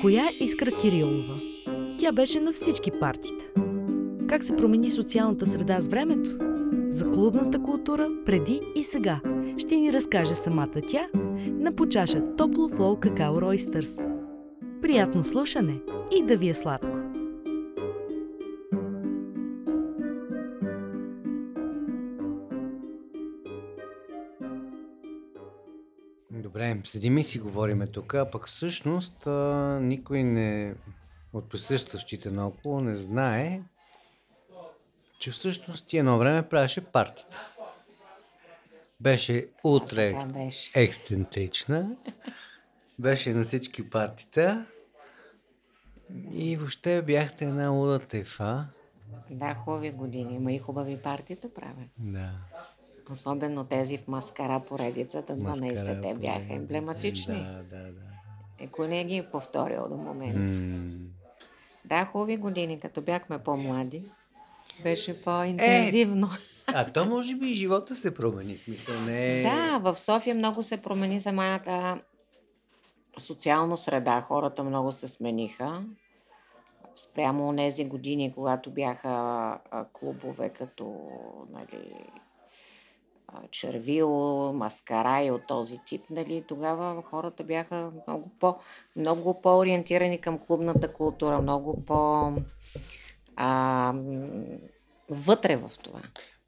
Коя е Искра Кирилова? Тя беше на всички партита. Как се промени социалната среда с времето? За клубната култура преди и сега ще ни разкаже самата тя на почаша топло флоу какао Ройстърс. Приятно слушане и да ви е сладко! Седим и си говориме тук, а пък всъщност а, никой не от присъстващите наоколо не знае, че всъщност ти едно време правеше партията. Беше утре Да, беше. ексцентрична, беше на всички партита и въобще бяхте една луда тайфа. Да, хубави години. Има и хубави партита правя. Да. Особено тези в маскара поредицата, 12-те Маскара, бяха емблематични. Да, да, да. Никой не ги е повторил до момента. М. Да, хубави години, като бяхме по-млади. Беше по-интензивно. А то може би и живота се промени, смисъл не е... Да, в София много се промени самата социална среда. Хората много се смениха. Спрямо тези години, когато бяха клубове като нали, а, Червил, Маскара и от този тип, нали, тогава хората бяха много, по, много по-ориентирани към клубната култура, много по... А, вътре в това.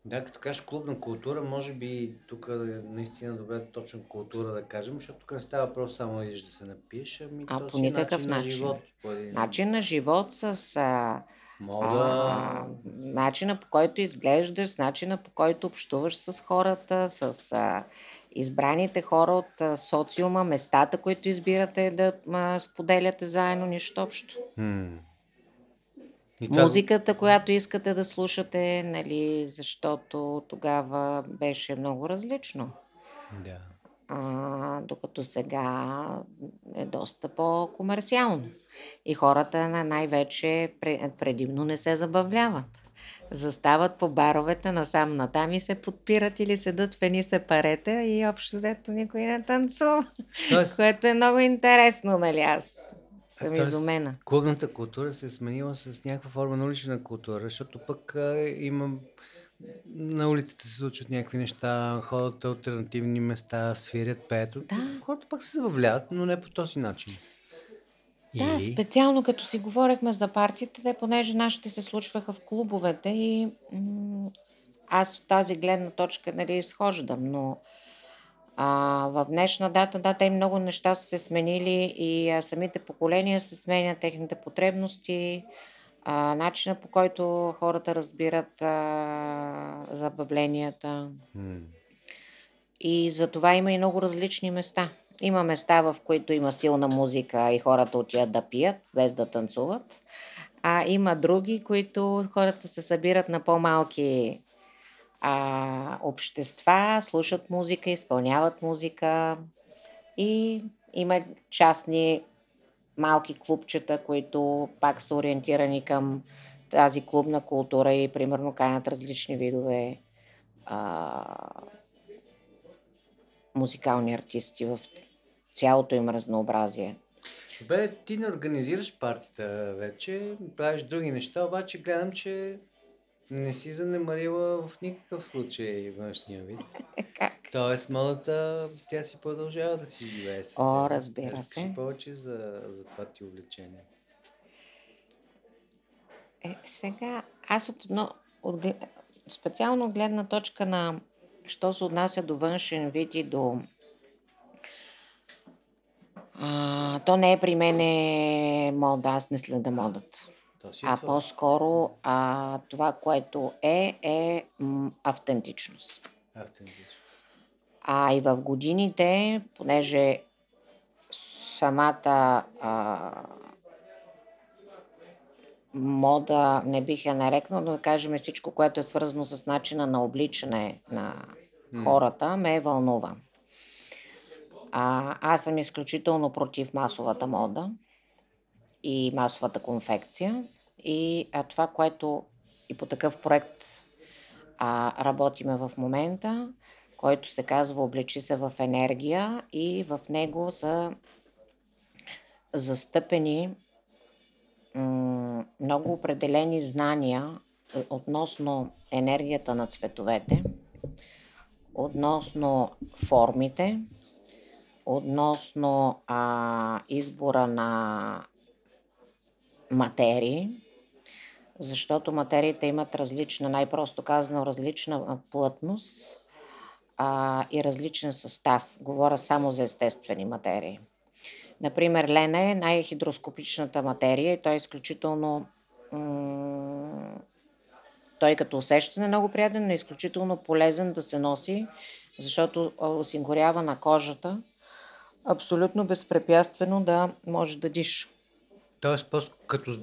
Да, като кажеш клубна култура, може би тук е наистина добре точно култура да кажем, защото тук не става въпрос само да се напиеш, ами А, по си никакъв на начин. живот. По един... Начин на живот с а, Мода, а, начина по който изглеждаш, с начина по който общуваш с хората, с а, избраните хора от а, социума, местата, които избирате да а, споделяте заедно, нищо общо. М. И това- Музиката, която искате да слушате, нали, защото тогава беше много различно. Да. А, докато сега е доста по-комерциално. И хората на- най-вече пре- предимно не се забавляват. Застават по баровете насам натам и се подпират или седат в едни сепарета и общо взето никой не танцува. Тоест, Което е много интересно, нали? Аз съм тоест, изумена. клубната култура се е сменила с някаква форма на улична култура, защото пък а, има на улицата се случват някакви неща, ходят на альтернативни места, свирят, пеят. Да. Хората пък се забавляват, но не по този начин. Да, специално като си говорихме за партиите, те понеже нашите се случваха в клубовете и м- аз от тази гледна точка нали, изхождам, но а, в днешна дата, да, те и много неща са се сменили и а, самите поколения се сменят, техните потребности, а, начина по който хората разбират а, забавленията. М. И за това има и много различни места. Има места, в които има силна музика и хората отиват да пият, без да танцуват. А има други, които хората се събират на по-малки а, общества, слушат музика, изпълняват музика. И има частни малки клубчета, които пак са ориентирани към тази клубна култура и примерно канят различни видове а, музикални артисти в цялото им разнообразие. Добре, ти не организираш партията вече, правиш други неща, обаче гледам, че не си занемарила в никакъв случай външния вид. Как? Тоест, модата, тя си продължава да си живее с О, теб. разбира Разкажи се. повече за, за това ти увлечение. Е, сега, аз от, но, от, специално гледна точка на, що се отнася до външен вид и до... А, то не е при мен е мода, аз не следа модата. Е А това. по-скоро а, това, което е, е м, автентичност. Автентично. А и в годините, понеже самата а, мода, не бих я нарекнал, но да кажем всичко, което е свързано с начина на обличане на хората, ме вълнува. А, аз съм изключително против масовата мода и масовата конфекция. И а, това, което и по такъв проект а, работиме в момента, който се казва Облечи се в енергия и в него са застъпени много определени знания е, относно енергията на цветовете, относно формите, относно а, избора на материи, защото материите имат различна, най-просто казано, различна плътност а, и различен състав. Говоря само за естествени материи. Например, лена е най-хидроскопичната материя и той е изключително м- той като усещане е много приятен, но е изключително полезен да се носи, защото осигурява на кожата абсолютно безпрепятствено да може да диша. Тоест, като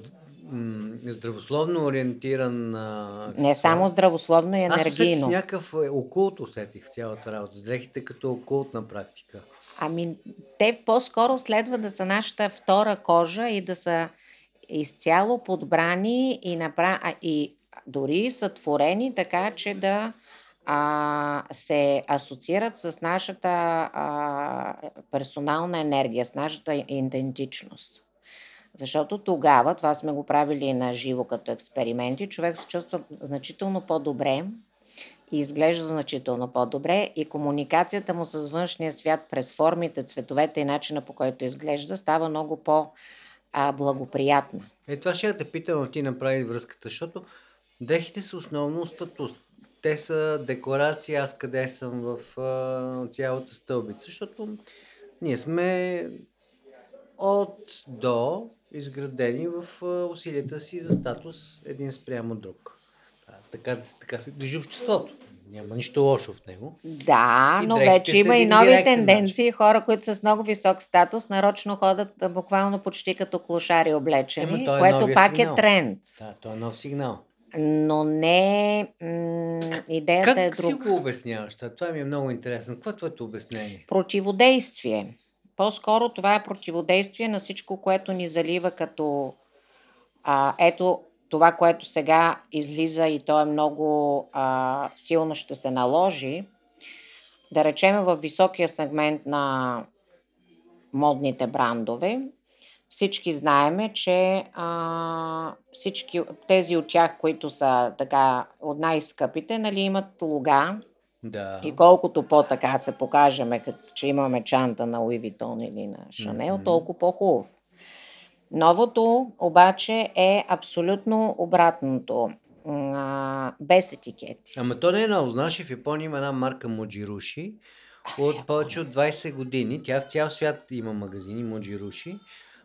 здравословно ориентиран. А, Не само здравословно и енергийно. Аз някакъв е, окулт усетих в цялата работа. Дрехите като окултна практика. Ами, те по-скоро следва да са нашата втора кожа и да са изцяло подбрани и, напра... и дори са творени така, че да а, се асоциират с нашата а, персонална енергия, с нашата идентичност. Защото тогава, това сме го правили на живо като експерименти, човек се чувства значително по-добре и изглежда значително по-добре и комуникацията му с външния свят през формите, цветовете и начина по който изглежда става много по-благоприятна. Е, това ще я те питам, ти направи връзката, защото дрехите са основно статус. Те са декларация, аз къде съм в а, цялата стълбица, защото ние сме от до изградени в усилията си за статус един спрямо друг. Така, така се движи обществото. Няма нищо лошо в него. Да, и но вече има и нови тенденции. Начин. Хора, които са с много висок статус, нарочно ходят буквално почти като клошари облечени, Ема, е което пак е сигнал. е тренд. Да, то е нов сигнал. Но не м- идеята как е друга. Как си го обясняваш? Това ми е много интересно. Какво е твоето обяснение? Противодействие. По-скоро това е противодействие на всичко, което ни залива като а, ето това, което сега излиза и то е много а, силно ще се наложи. Да речем в високия сегмент на модните брандове, всички знаеме, че а, всички тези от тях, които са така от най-скъпите, нали, имат луга, да. И колкото по-така се покажеме, че имаме чанта на Луи Витон или на Шанел, mm-hmm. толкова по-хубаво. Новото обаче е абсолютно обратното. А, без етикети. Ама то не е ново. Знаеш, в Япония има една марка Моджируши от повече от 20 години. Тя в цял свят има магазини Моджируши.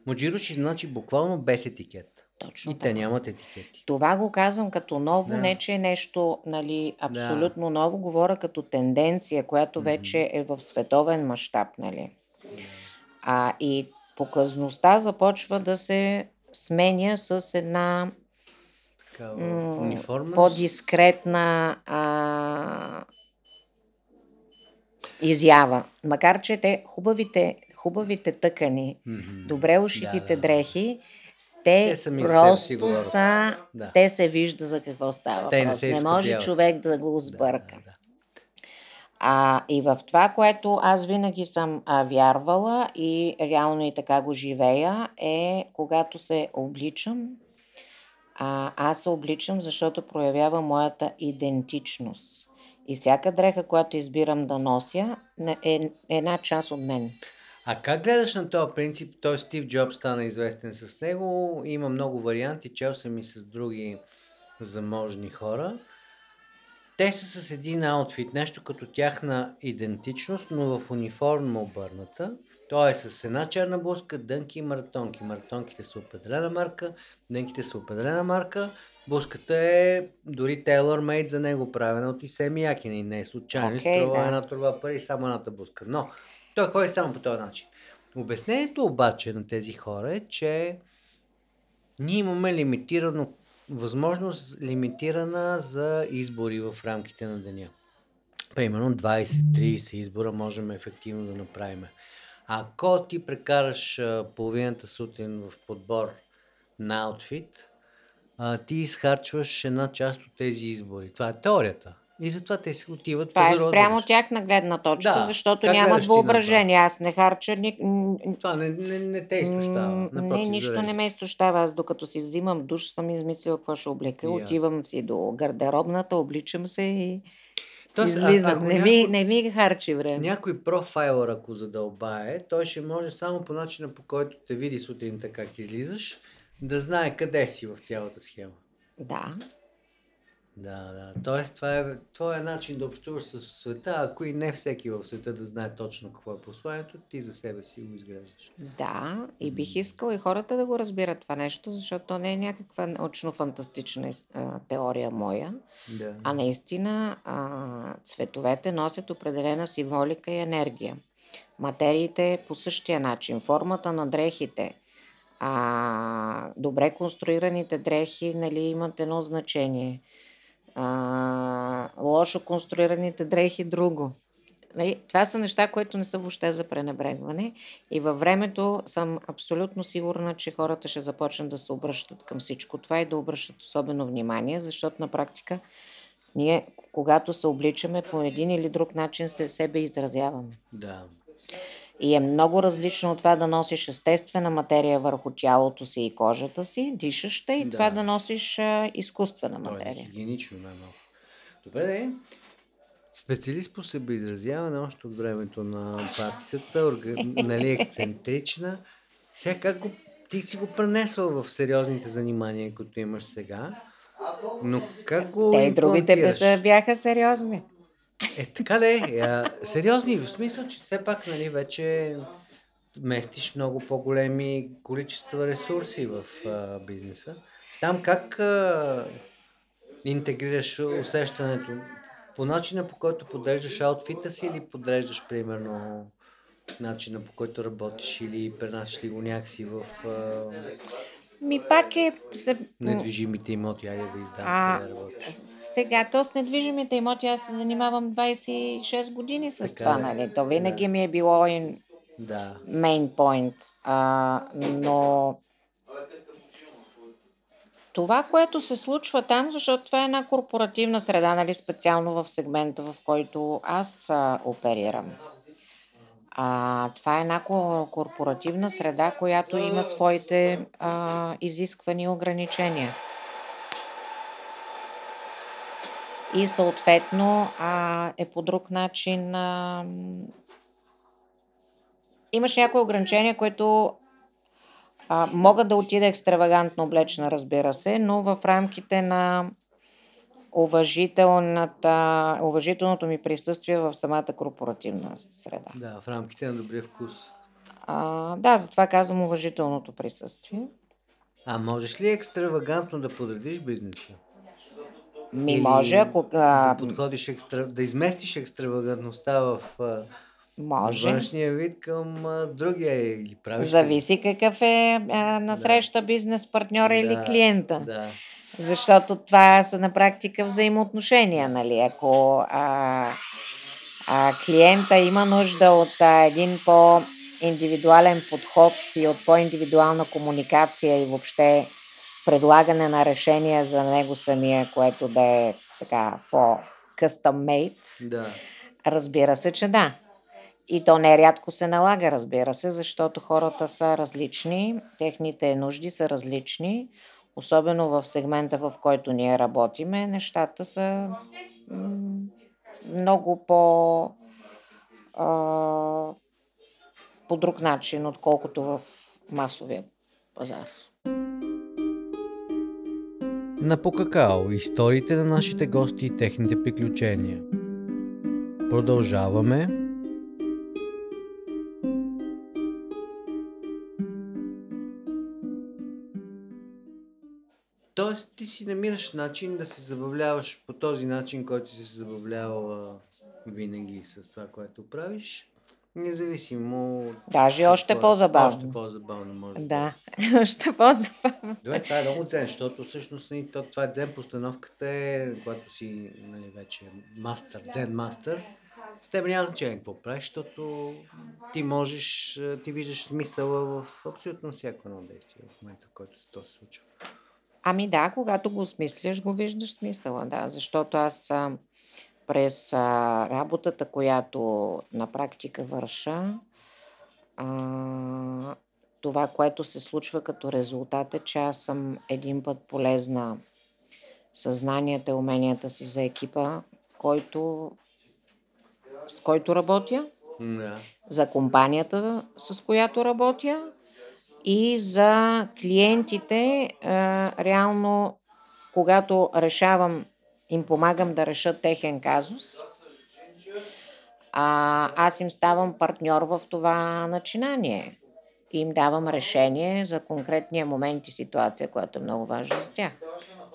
Моджируши значи буквално без етикет. Точно и така. те нямат етикети. Това го казвам като ново, да. не че е нещо нали, абсолютно да. ново, говоря като тенденция, която mm-hmm. вече е в световен мащаб. Нали. А, и показността започва да се сменя с една м- по-дискретна а, изява. Макар, че те хубавите, хубавите тъкани, mm-hmm. добре ушитите да, да. дрехи, те, те просто са, да. те се вижда за какво става. Те не, се не може човек да го сбърка. Да, да. А, и в това, което аз винаги съм а, вярвала и реално и така го живея, е когато се обличам, а, аз се обличам, защото проявява моята идентичност. И всяка дреха, която избирам да нося, е една част от мен. А как гледаш на този принцип? Той Стив Джобс стана известен с него. Има много варианти. Чел съм и с други заможни хора. Те са с един аутфит, нещо като тяхна идентичност, но в униформа обърната. Той е с една черна блузка, дънки и маратонки. Маратонките са определена марка, дънките са определена марка Буската е дори Taylor Made за него правена от Исеми Якин и не е случайно. Окей, Струва да. една турба пари само едната буска. Но той ходи само по този начин. Обяснението обаче на тези хора е, че ние имаме лимитирано възможност лимитирана за избори в рамките на деня. Примерно 20-30 избора можем ефективно да направим. Ако ти прекараш половината сутрин в подбор на аутфит, а, ти изхарчваш една част от тези избори. Това е теорията. И затова те си отиват Това е спрямо тях на гледна точка, Да, защото нямат въображение. Аз не харча ни... Това не, не, не те изтощава. Напротив, Не, нищо зарежда. не ме изтощава. Аз докато си взимам душ, съм измислила какво ще облека. Аз. Отивам си до гардеробната, обличам се и Тоест, а- излизам. ако Не ми, някой- не ми харчи време. Някой профайлър, ако задълбае, той ще може само по начина по който те види сутринта как излизаш, да знае къде си в цялата схема. Да. Да, да. Тоест, това е твоя начин да общуваш с света, ако и не всеки в света да знае точно какво е посланието, ти за себе си го изграждаш. Да, и бих искала и хората да го разбират това нещо, защото то не е някаква научно-фантастична из- а, теория моя, Да. а наистина а, цветовете носят определена символика и енергия. Материите по същия начин, формата на дрехите, а, добре конструираните дрехи нали, имат едно значение. А, лошо конструираните дрехи друго. Нали, Това са неща, които не са въобще за пренебрегване. И във времето съм абсолютно сигурна, че хората ще започнат да се обръщат към всичко това и да обръщат особено внимание, защото на практика ние, когато се обличаме по един или друг начин, се себе изразяваме. Да. И е много различно от това да носиш естествена материя върху тялото си и кожата си, дишаща, и Да. това да носиш а, изкуствена То е материя. хигиенично най-малко. Добре, де. Специалист по себеизразяване още от времето на партията, орга... нали, ексцентрична. Сега как го... Ти си го пренесъл в сериозните занимания, които имаш сега, но как го Те и другите бяха сериозни. Е, така да е. Сериозни, в смисъл, че все пак, нали, вече местиш много по-големи количества ресурси в а, бизнеса. Там как а, интегрираш усещането? По начина по който подреждаш аутфита си или подреждаш, примерно, начина по който работиш или пренасяш ли го някакси в а, Ми пак е... Недвижимите имоти, айде да издам, А, работиш. сега, то с недвижимите имоти аз се занимавам 26 години с Така това, да. нали? То винаги Да. ми е било in Да. main point. А, но това, което се случва там, защото това е една корпоративна среда, нали, специално в сегмента, в който аз а, оперирам. А, това е една ко- корпоративна среда, която има своите а, изисквани ограничения. И съответно а, е по друг начин. А, имаш някои ограничения, които а, могат да отида екстравагантно облечена, разбира се, но в рамките на уважителната, уважителното ми присъствие в самата корпоративна среда. Да, в рамките на добрия вкус. А, да, затова казвам уважителното присъствие. А можеш ли екстравагантно да подредиш бизнеса? Ми Или може, ако... А, да подходиш екстра... да изместиш екстравагантността в може. външния вид към а, другия или правиш? Зависи какъв е а, насреща бизнес партньора или Да, клиента. Да. Защото това са на практика взаимоотношения, нали? Ако а, а, клиента има нужда от а, един по-индивидуален подход и от по-индивидуална комуникация и въобще предлагане на решения за него самия, което да е така по-custom made, Да. разбира се, че да. И то нерядко се налага, разбира се, защото хората са различни, техните нужди са различни, особено в сегмента, в който ние работиме, нещата са много по, а, по друг начин, отколкото в масовия пазар. На Покакао историите на нашите гости и техните приключения. Продължаваме. Тоест, ти си намираш начин да се забавляваш по този начин, който си се забавлявала винаги с това, което правиш. Независимо Даже още е. по-забавно. Още по-забавно може Да, още по-забавно. Добре, това е много дзен, защото всъщност нали, то, това е дзен постановката е, когато си нали, вече мастър, дзен мастър, с теб няма значение какво правиш, защото ти можеш, ти виждаш смисъла в абсолютно всяко едно действие в момента, в който се то се случва. Ами да, когато го осмисляш, го виждаш смисъла, да. Защото аз а, през а, работата, която на практика върша, а, това, което се случва като резултат е, че аз съм един път полезна съзнанията и уменията си за екипа, който, с който работя, Да. за компанията, с която работя и за клиентите. Реално, когато решавам, им помагам да решат техен казус, а, аз им ставам партньор в това начинание. И им давам решение за конкретния момент и ситуация, която е много важна за тях.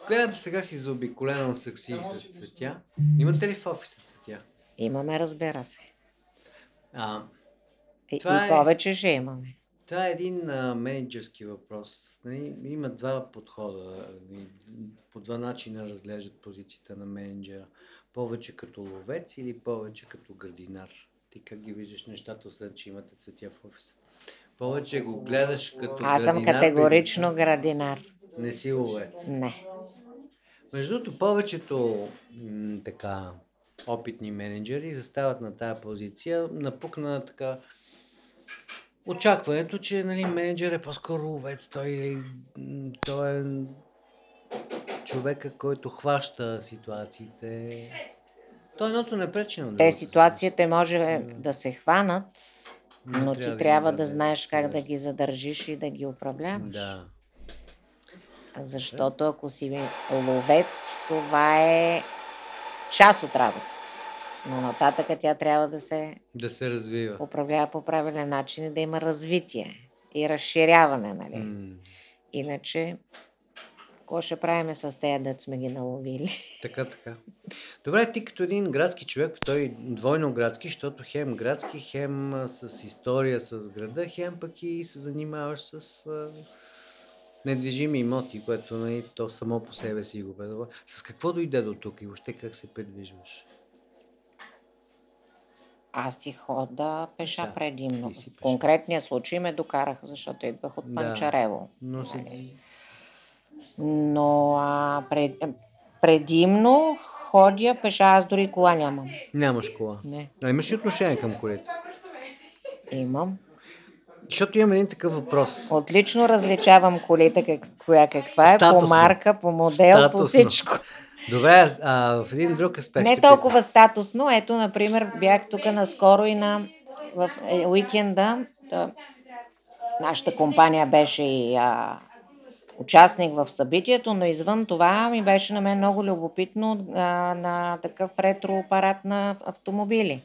Гледам сега си заобиколена от сакси с цветя. Имате ли в офиса цветя? Имаме, разбира се. А, И, Това и е- повече ще имаме. Това е един а, менеджерски въпрос. Нали, има два подхода. нали, По два начина разглеждат позицията на менеджера. Повече като ловец или повече като градинар. Ти как ги виждаш нещата, след че имате цветя в офиса? Повече го гледаш като Аз съм градинар, категорично градинар. Не си ловец. Не. Между другото, повечето м, така опитни менеджери застават на тая позиция, напукна така очакването, че нали, менеджер е по-скоро ловец. Той е, той е човека, който хваща ситуациите. Той едното не пречи на Те другото. ситуацията може да се хванат, но трябва ти да трябва ги да даде знаеш как да ги задържиш и да ги управляваш. Да. Защото ако си ловец, това е част от работата. Но нататъка тя трябва да се Да се развива. управлява по правилен начин и да има развитие и разширяване, нали? М, Иначе, какво ще правиме с тези, дето сме ги наловили? Така, така. Добре, ти като един градски човек, той двойно градски, защото хем градски, хем с история с града, хем пък и се занимаваш с недвижими имоти, което нали, то само по себе си го бедува. С какво дойде до тук и въобще как се придвижваш? Аз си хода пеша Да, предимно. си В конкретния случай ме докараха, защото идвах от Да. Панчарево. Но Нали? си... Но а, пред, предимно ходя пеша, аз дори кола нямам. Нямаш кола. Не, А имаш ли отношение към колите? имам. Защото имам един такъв въпрос. Отлично различавам колите, как, коя каква е, Статусно. по марка, по модел, по Статусно. всичко. Добре, а, в един друг аспект Не толкова статусно. Ето, например, бях тук наскоро и на в е, уикенда. Та, нашата компания беше и а, участник в събитието, но извън това ми беше на мен много любопитно а, на такъв ретро апарат на автомобили.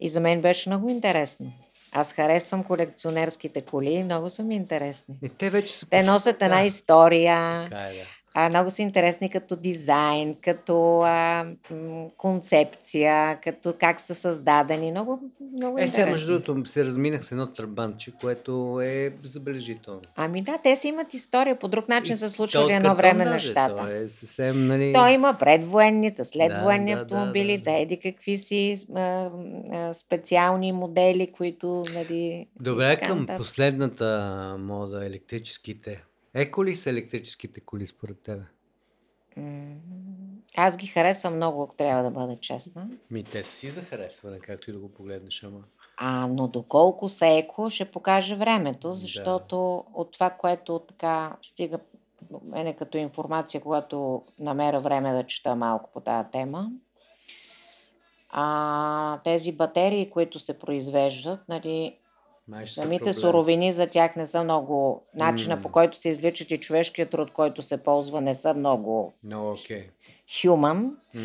И за мен беше много интересно. Аз харесвам колекционерските коли, много са ми интересни. И те вече са Те почти- носят една Да, история. Така е, да. А, много са интересни като дизайн, като а, м, концепция, като как са създадени. Много, много Е, сега интересно. между другото се разминах с едно тръбанче, което е забележително. Ами да, те си имат история. По друг начин са случвали То едно време даже, нещата. То е съвсем, нали... Той има предвоенните, следвоенни Да, автомобили, да, да, да. еди какви си а, а, специални модели, които, нали... Добре, към последната мода, електрическите. Еко ли са електрическите коли според тебе? Аз ги харесвам много, ако трябва да бъда честна. Ми, те са си за харесване, както и да го погледнеш, ама... А, но доколко са еко, ще покаже времето, Да. защото от това, което така стига мене като информация, когато намеря време да чета малко по тази тема, а, тези батерии, които се произвеждат, нали, самите проблем. суровини за тях не са много, начина М. по който се извличат и човешкият труд, който се ползва, не са много Но, окей. human. М,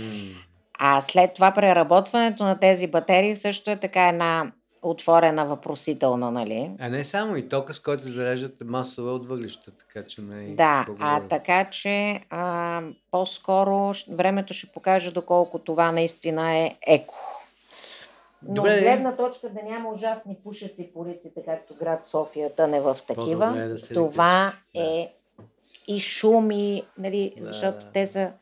А след това преработването на тези батерии също е така една отворена въпросителна, нали? А не само и тока, с който се зареждат масово от въглища, така че не е Да, а така че а, по-скоро времето ще покаже доколко това наистина е еко. Но Добре. от гледна точка да няма ужасни пушеци по улиците, както град София тъне в По-добре е такива, да това електрически, да. е и шуми, нали, Да, защото да. те са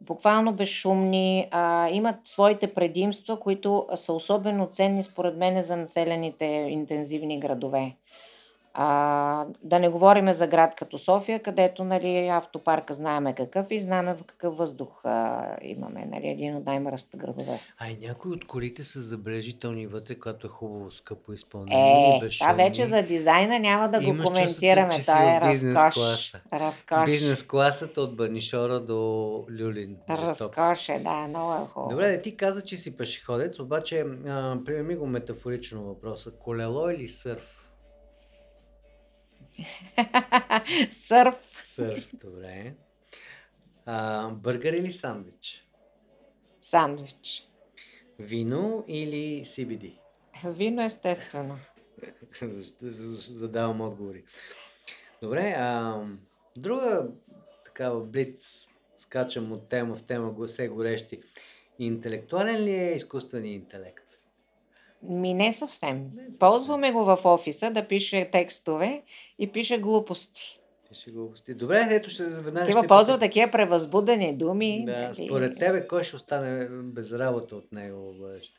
буквално безшумни, а, имат своите предимства, които са особено ценни според мен за населените интензивни градове. А, да не говорим за град като София, където нали, автопарка знаеме какъв и знаеме в какъв въздух а, имаме. Нали, един от най-мръсните градове. А и някои от колите са забележителни вътре, когато е хубаво скъпо изпълнение. Е, това вече за дизайна няма да го Имаш чувството, коментираме. Това е бизнес разкош. класа. Разкош. Бизнес класата от Банишора до Люлин. Разкош е, да, много е хубаво. Добре, ти каза, че си пешеходец, обаче а, приеми го метафорично въпроса. Колело или сърф? Сърф. Сърф, добре. А, бъргър или сандвич? Сандвич. Вино или CBD? Вино естествено. Задавам отговори. Добре, а, друга такава блиц, скачам от тема в тема, го все горещи. Интелектуален ли е изкуственият интелект? Ми не съвсем. Не съвсем. Ползваме го в офиса да пише текстове и пише глупости. Пише глупости. Добре, ето ще веднага ще ползва такива превъзбудени думи. Да, нали? според тебе, кой ще остане без работа от него в бъдеще?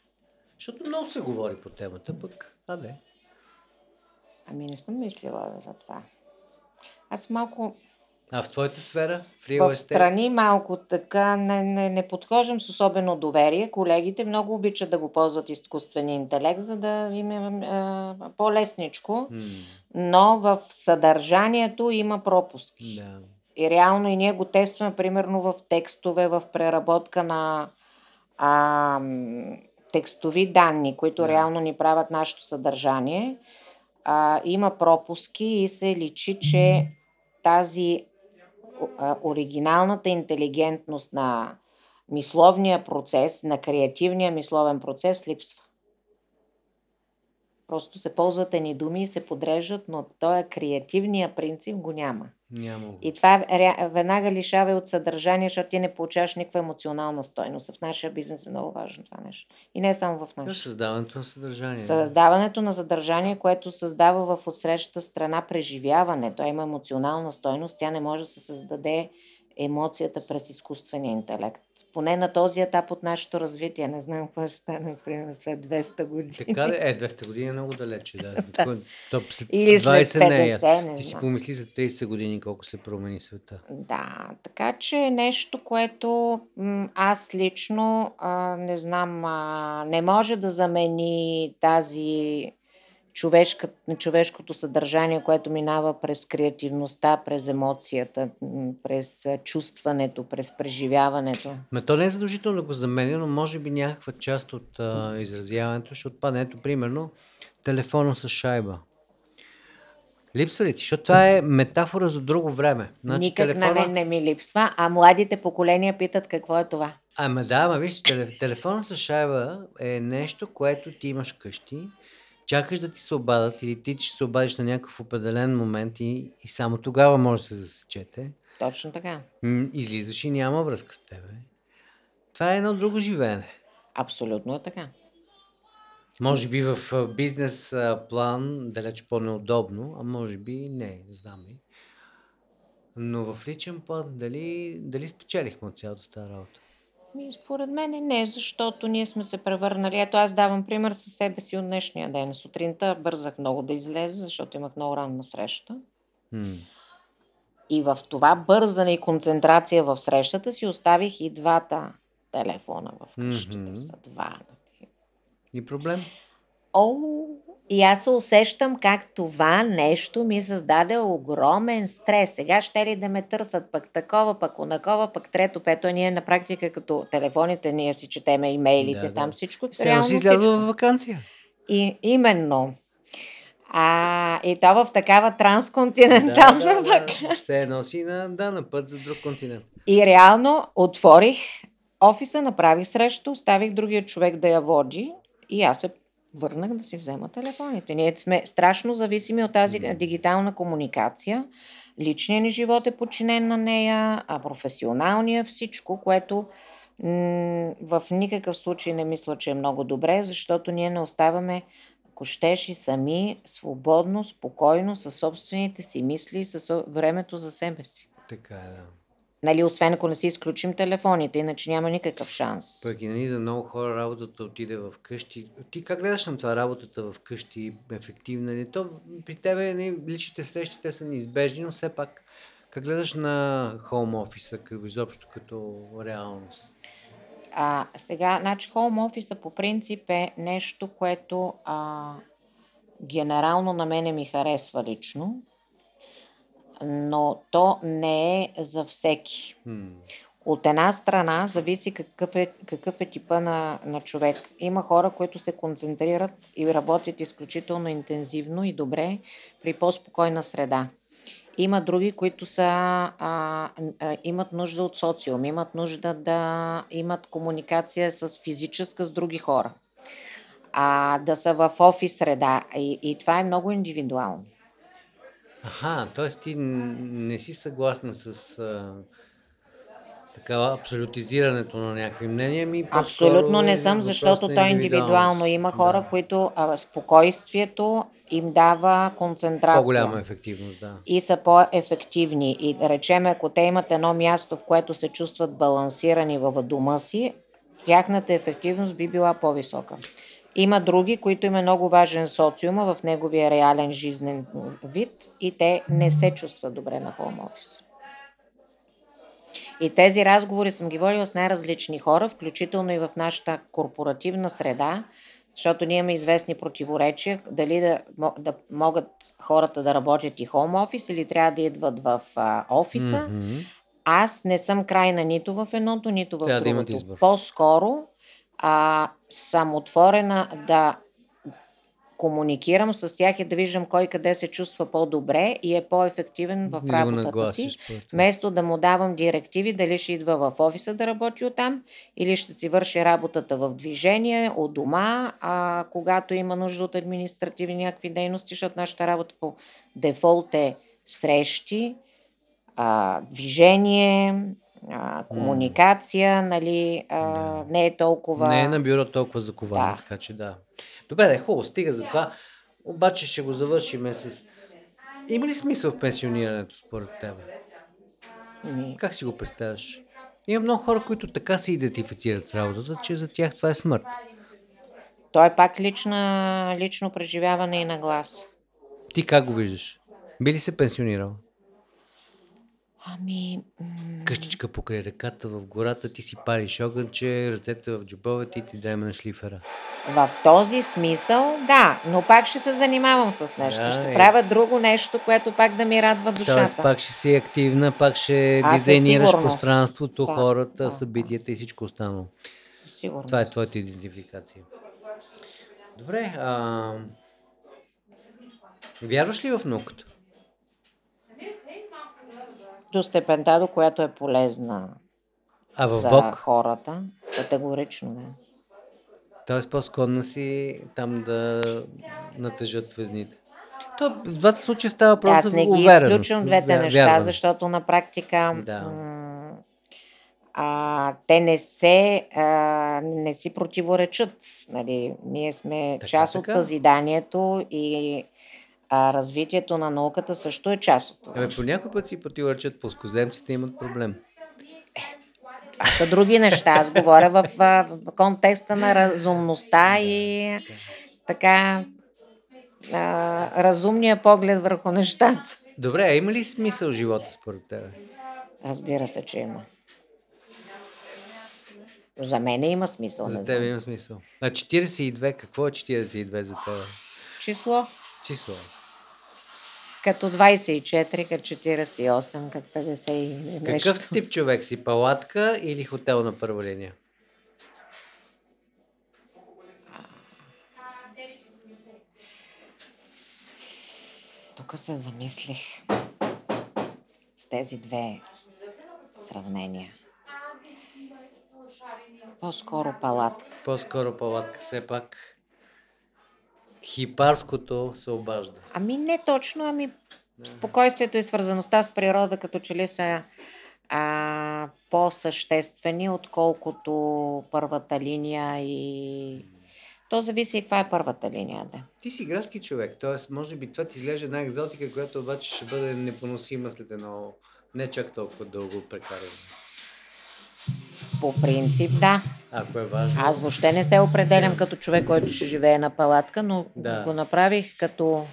Защото много се говори по темата, пък. А, не. Ами не съм мислила за това. Аз малко А в твоята сфера? В real в страни малко така не, не, не подхождам с особено доверие. Колегите много обичат да го ползват изкуствения интелект, за да им е а, по-лесничко, М, но в съдържанието има пропуски. да. И реално и ние го тестваме, примерно в текстове, в преработка на а, текстови данни, които Да. реално ни правят нашето съдържание. А, има пропуски и се личи, че тази оригиналната интелигентност на мисловния процес, на креативния мисловен процес липсва. Просто се ползват едни думи и се подреждат, но този креативния принцип го няма. Няма. И това ре- веднага лишава и от съдържание, защото ти не получаваш никаква емоционална стойност. В нашия бизнес е много важно това нещо. И не само в е нашия. създаването на съдържание. Създаването на съдържание, което създава в отсрещата страна преживяване. Той има емоционална стойност, тя не може да се създаде емоцията през изкуствения интелект. Поне на този етап от нашето развитие. Не знам какво ще стане, примерно, след 200 години. Така? Е, 200 години е много далече, да. Кой- То след Или след 20 не е. 50, не Ти си помисли за 30 години колко се промени света. Да, така че е нещо, което м, аз лично а, не знам, а, не може да замени тази човешка, човешкото съдържание, което минава през креативността, през емоцията, през чувстването, през преживяването. Ма то не е задължително да го заменя, но може би някаква част от а, изразяването ще отпадне. Ето, примерно, телефона с шайба. Липсва ли ти? Защото това е метафора за друго време. Значи, Никак телефона... на мен не ми липсва, а младите поколения питат какво е това. Ама да, ама виж, теле, телефона с шайба е нещо, което ти имаш къщи, чакаш да ти се обадат или ти ще се обадиш на някакъв определен момент и, и само тогава може да се засечете. Точно така. Излизаш и няма връзка с тебе. Това е едно друго живеене. Абсолютно е така. Може би в бизнес план далеч по-неудобно, а може би не знам ли. Но в личен план дали, дали спечелихме от цялата тази работа? Ми, според мен не, защото ние сме се превърнали. Ето аз давам пример със себе си от днешния ден. Сутринта бързах много да излезе, защото имах много ранна среща. М. И в това бързане и концентрация в срещата си оставих и двата телефона в къщата. Мгм. Са два. И проблем? О, и аз се усещам как това нещо ми създаде огромен стрес. Сега ще ли да ме търсят пък такова, пък онакова, пък трето, пето. Ние на практика като телефоните, ние си четеме имейлите, Да, да. там всичко. Реално си излязла всичко. в вакансия. И, именно. А, и то в такава трансконтинентална вакансия. Все едно си на, да, на път за друг континент. И реално отворих офиса, направих среща, оставих другия човек да я води и аз се върнах да си взема телефоните. Ние сме страшно зависими от тази дигитална комуникация. Личният ни живот е подчинен на нея, а професионалния всичко, което м- в никакъв случай не мисля, че е много добре, защото ние не оставаме, ако щеш и сами, свободно, спокойно, със собствените си мисли и със времето за себе си. Така е, да. Нали, освен ако не си изключим телефоните, иначе няма никакъв шанс. Пък и нали, за много хора работата отиде в къщи. Ти как гледаш на това работата в къщи ефективна ли? То при тебе нали, личните срещи те са неизбежни, но все пак как гледаш на хоум офиса като изобщо като реалност? А, сега, значи, хоум офиса по принцип е нещо, което а, генерално на мене ми харесва лично, но то не е за всеки. М. От една страна зависи какъв е, какъв е типа на, на човек. Има хора, които се концентрират и работят изключително интензивно и добре при по-спокойна среда. Има други, които са, а, а, имат нужда от социум, имат нужда да имат комуникация с физическа с други хора, а, да са в офис среда. И, и това е много индивидуално. Аха, т.е. ти не си съгласна с а, такава абсолютизирането на някакви мнения, ми Абсолютно е не съм, въпрос защото то е индивидуално. Има хора, Да. които а, спокойствието им дава концентрация. По-голяма ефективност, да. и са по-ефективни. И речем, ако те имат едно място, в което се чувстват балансирани в дома си, тяхната ефективност би била по-висока. Има други, които им е много важен социума в неговия реален жизнен вид и те не се чувстват добре на хоум офис. И тези разговори съм ги водила с най-различни хора, включително и в нашата корпоративна среда, защото ние имаме известни противоречия, дали да, да могат хората да работят и хоум офис или трябва да идват в а, офиса. Мгм. Аз не съм крайна нито в едното, нито в Трябва да другото. избор. По-скоро а, съм отворена да комуникирам с тях и да виждам кой къде се чувства по-добре и е по-ефективен в работата си, теб. вместо да му давам директиви дали ще идва в офиса да работи оттам или ще си върши работата в движение, от дома, а когато има нужда от административни някакви дейности, защото нашата работа по дефолт е срещи, а, движение, а, комуникация, нали, а, Да. не е толкова... Не е на бюро толкова заковано, Да. така че да. Добре, да е хубаво, стига за това. Обаче ще го завършиме с... Има ли смисъл в пенсионирането според тебе? Ми, Как си го представяш? Има много хора, които така се идентифицират с работата, че за тях това е смърт. То е пак лична, лично преживяване и на глас. Ти как го виждаш? Би ли се пенсионирал? Ами, м, Къщичка покрай реката в гората, ти си париш огънче, ръцете в джобовете и ти дреме на шлифера. в този смисъл, да, но пак ще се занимавам с нещо. Да, ще и- правя друго нещо, което пак да ми радва Тоест душата. пак ще си активна, пак ще А, със дизайнираш пространството, Да, хората, да, събитията и всичко останало. Със сигурност. Това е твоята идентификация. Добре, а... вярваш ли в науката? До степента, до която е полезна А в за Бог? хората. Категорично, да. Тоест по-склонна си там да натъжат везните. То в двата случая става просто Аз не ги увереност, изключвам двете вя- неща, вярване. защото на практика Да. м- а, те не се а, не си противоречат. Нали? Ние сме Така, част от така. съзиданието и а, развитието на науката също е част от това. Абе, по някой път си противоречат плоскоземците имат проблем. Това са други неща. Аз говоря в, а, в контекста на разумността и така а, разумния поглед върху нещата. Добре, а има ли смисъл живота според тебе? Разбира се, че има. За мен има смисъл. За знам. има смисъл. А 42, какво е 42 за тебе? Число Число. като 24, като 48, като 50 и нещо. Какъв тип човек си? Палатка или хотел на първа линия? Тук се замислих с тези две сравнения. По-скоро палатка. По-скоро палатка, все пак. Хипарското се обажда. Ами не точно, ами спокойствието и свързаността с природа като че ли са а, по-съществени, отколкото първата линия и... То зависи и каква е първата линия, да. Ти си градски човек, т.е. може би това ти изглежда една екзотика, която обаче ще бъде непоносима след едно не чак толкова дълго прекаране. По принцип, да. Ако е важно. Аз въобще не се определям като човек, който ще живее на палатка, но Да. го направих като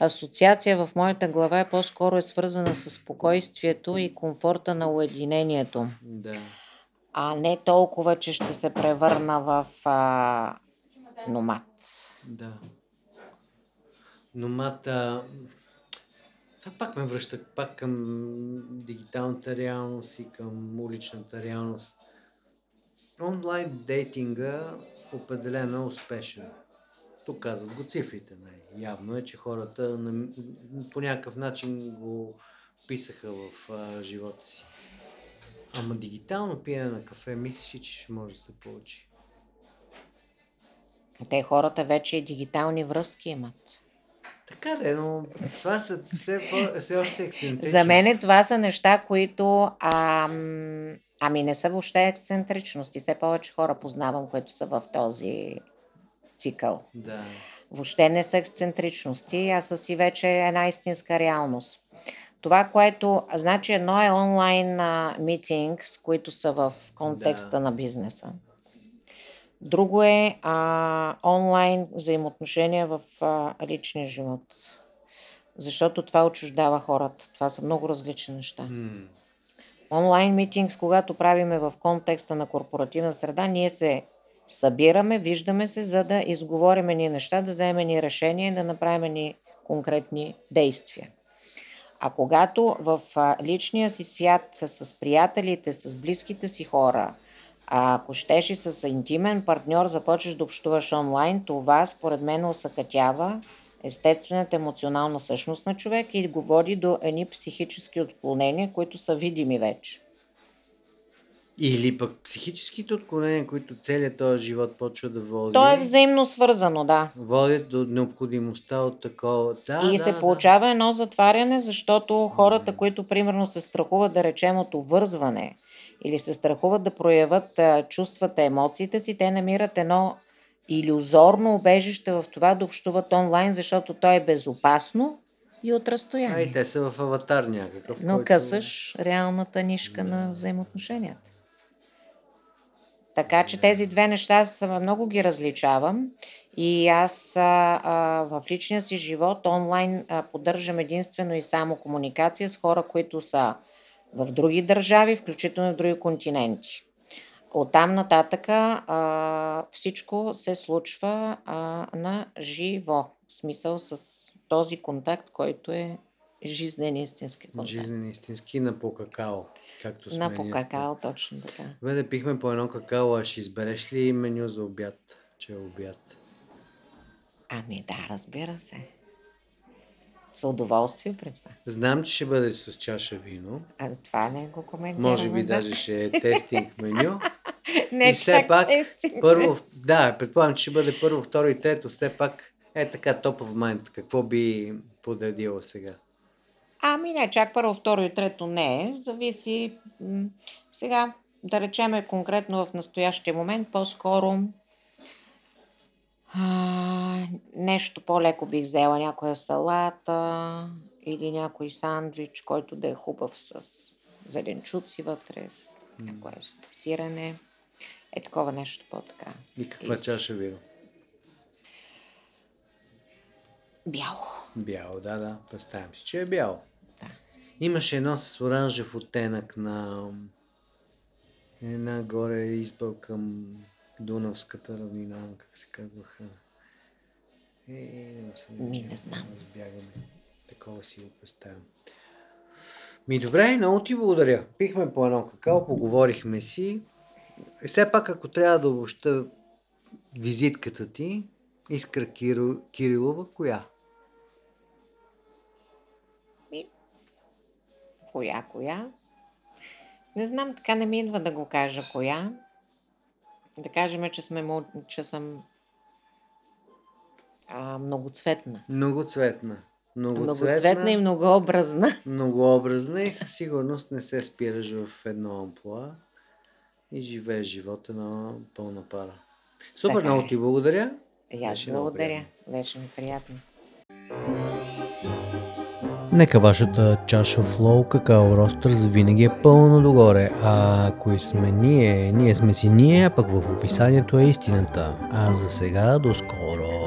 асоциация в моята глава е по-скоро е свързана с спокойствието и комфорта на уединението, Да. а не толкова, че ще се превърна в а, номад. Да. Но мата... Това пак ме връща пак към дигиталната реалност и към уличната реалност. Онлайн дейтинга определено е успешен. Тук казват го цифрите. Нали. Явно е, че хората по някакъв начин го вписаха в а, живота си. Ама дигитално пиене на кафе, мислиш ли, че ще може да се получи? Те хората вече дигитални връзки имат. Така де, но това са все, по- все още ексцентрични. За мен това са неща, които ам, ами не са въобще ексцентричности. Все повече хора познавам, които са в този цикъл. Да. Въобще не са ексцентричности, а са си вече една истинска реалност. Това, което, значи едно е онлайн а, митинг, с които са в контекста Да. на бизнеса. Друго е а, онлайн взаимоотношения в а, личния живот. Защото това отчуждава хората. Това са много различни неща. М, Онлайн митинг, когато правиме в контекста на корпоративна среда, ние се събираме, виждаме се, за да изговориме ни неща, да вземем ни решения и да направим ни конкретни действия. А когато в личния си свят с приятелите, с близките си хора, а ако щеш и с интимен партньор започнеш да общуваш онлайн, това според мен усъкътява естествената емоционална същност на човек и го води до едни психически отклонения, които са видими вече. Или пък психическите отклонения, които целият този живот почва да води. То е взаимно свързано, да. Водят до необходимостта от такова. Да, и да, се да. получава едно затваряне, защото хората, които примерно се страхуват да речем от увързване или се страхуват да проявят чувствата, емоциите си, те намират едно иллюзорно убежище в това да общуват онлайн, защото то е безопасно и от А и разстояние. те са в аватар някакъв. Но който... късаш реалната нишка на взаимоотношенията. Така че тези две неща много ги различавам и аз а, а, в личния си живот онлайн а, поддържам единствено и само комуникация с хора, които са в други държави, включително в други континенти. Оттам нататъка а, всичко се случва а, на живо. В смисъл с този контакт, който е жизнен истински контакт. Жизнен истински на по какао. Както сме На по какао, точно така. Да пихме по едно какао, а ще избереш ли меню за обяд? Че е обяд. Ами да, разбира се. С удоволствие при това. Знам, че ще бъде с чаша вино. А това не го коментираме. Може би да. даже ще е тестинг меню. не и все пак, тестинг. първо, да, предполагам, че ще бъде първо, второ и трето, все пак е така топ в майнд. Какво би подредила сега? Ами не, чак първо, второ и трето не е. Зависи. Сега, да речеме конкретно в настоящия момент, по-скоро а, нещо по-леко бих взела. Някоя салата или някой сандвич, който да е хубав с зеленчуци вътре, с някое сирене. Е такова нещо по-така. И каква Из- чаша вино? Бяло. Бяло, да, да. Представям си, че е бяло. Да. Имаше едно с оранжев оттенък на една горе избъл към Дунавската равнина, как се казваха. Е, Ми, не знам. Избягаме. Такова си го представям. Ми добре, много ти благодаря. Пихме по едно какао, поговорихме си. И все пак, ако трябва да обобща визитката ти, Искра Кирил, Кирилова, коя? Ми, коя, коя? Не знам, така не ми идва да го кажа коя. Да кажем, че, сме, че съм А, многоцветна. Многоцветна. Многоцветна, Многоцветна и многообразна. многообразна и със сигурност не се спираш в едно амплуа и живееш живота на пълна пара. Супер, Така много е. ти благодаря. И аз благодаря. Беше ми приятно. Нека вашата чаша флоу какао ростър завинаги е пълно догоре. А кои сме ние? Ние сме си ние, а пък в описанието е истината. А за сега до скоро.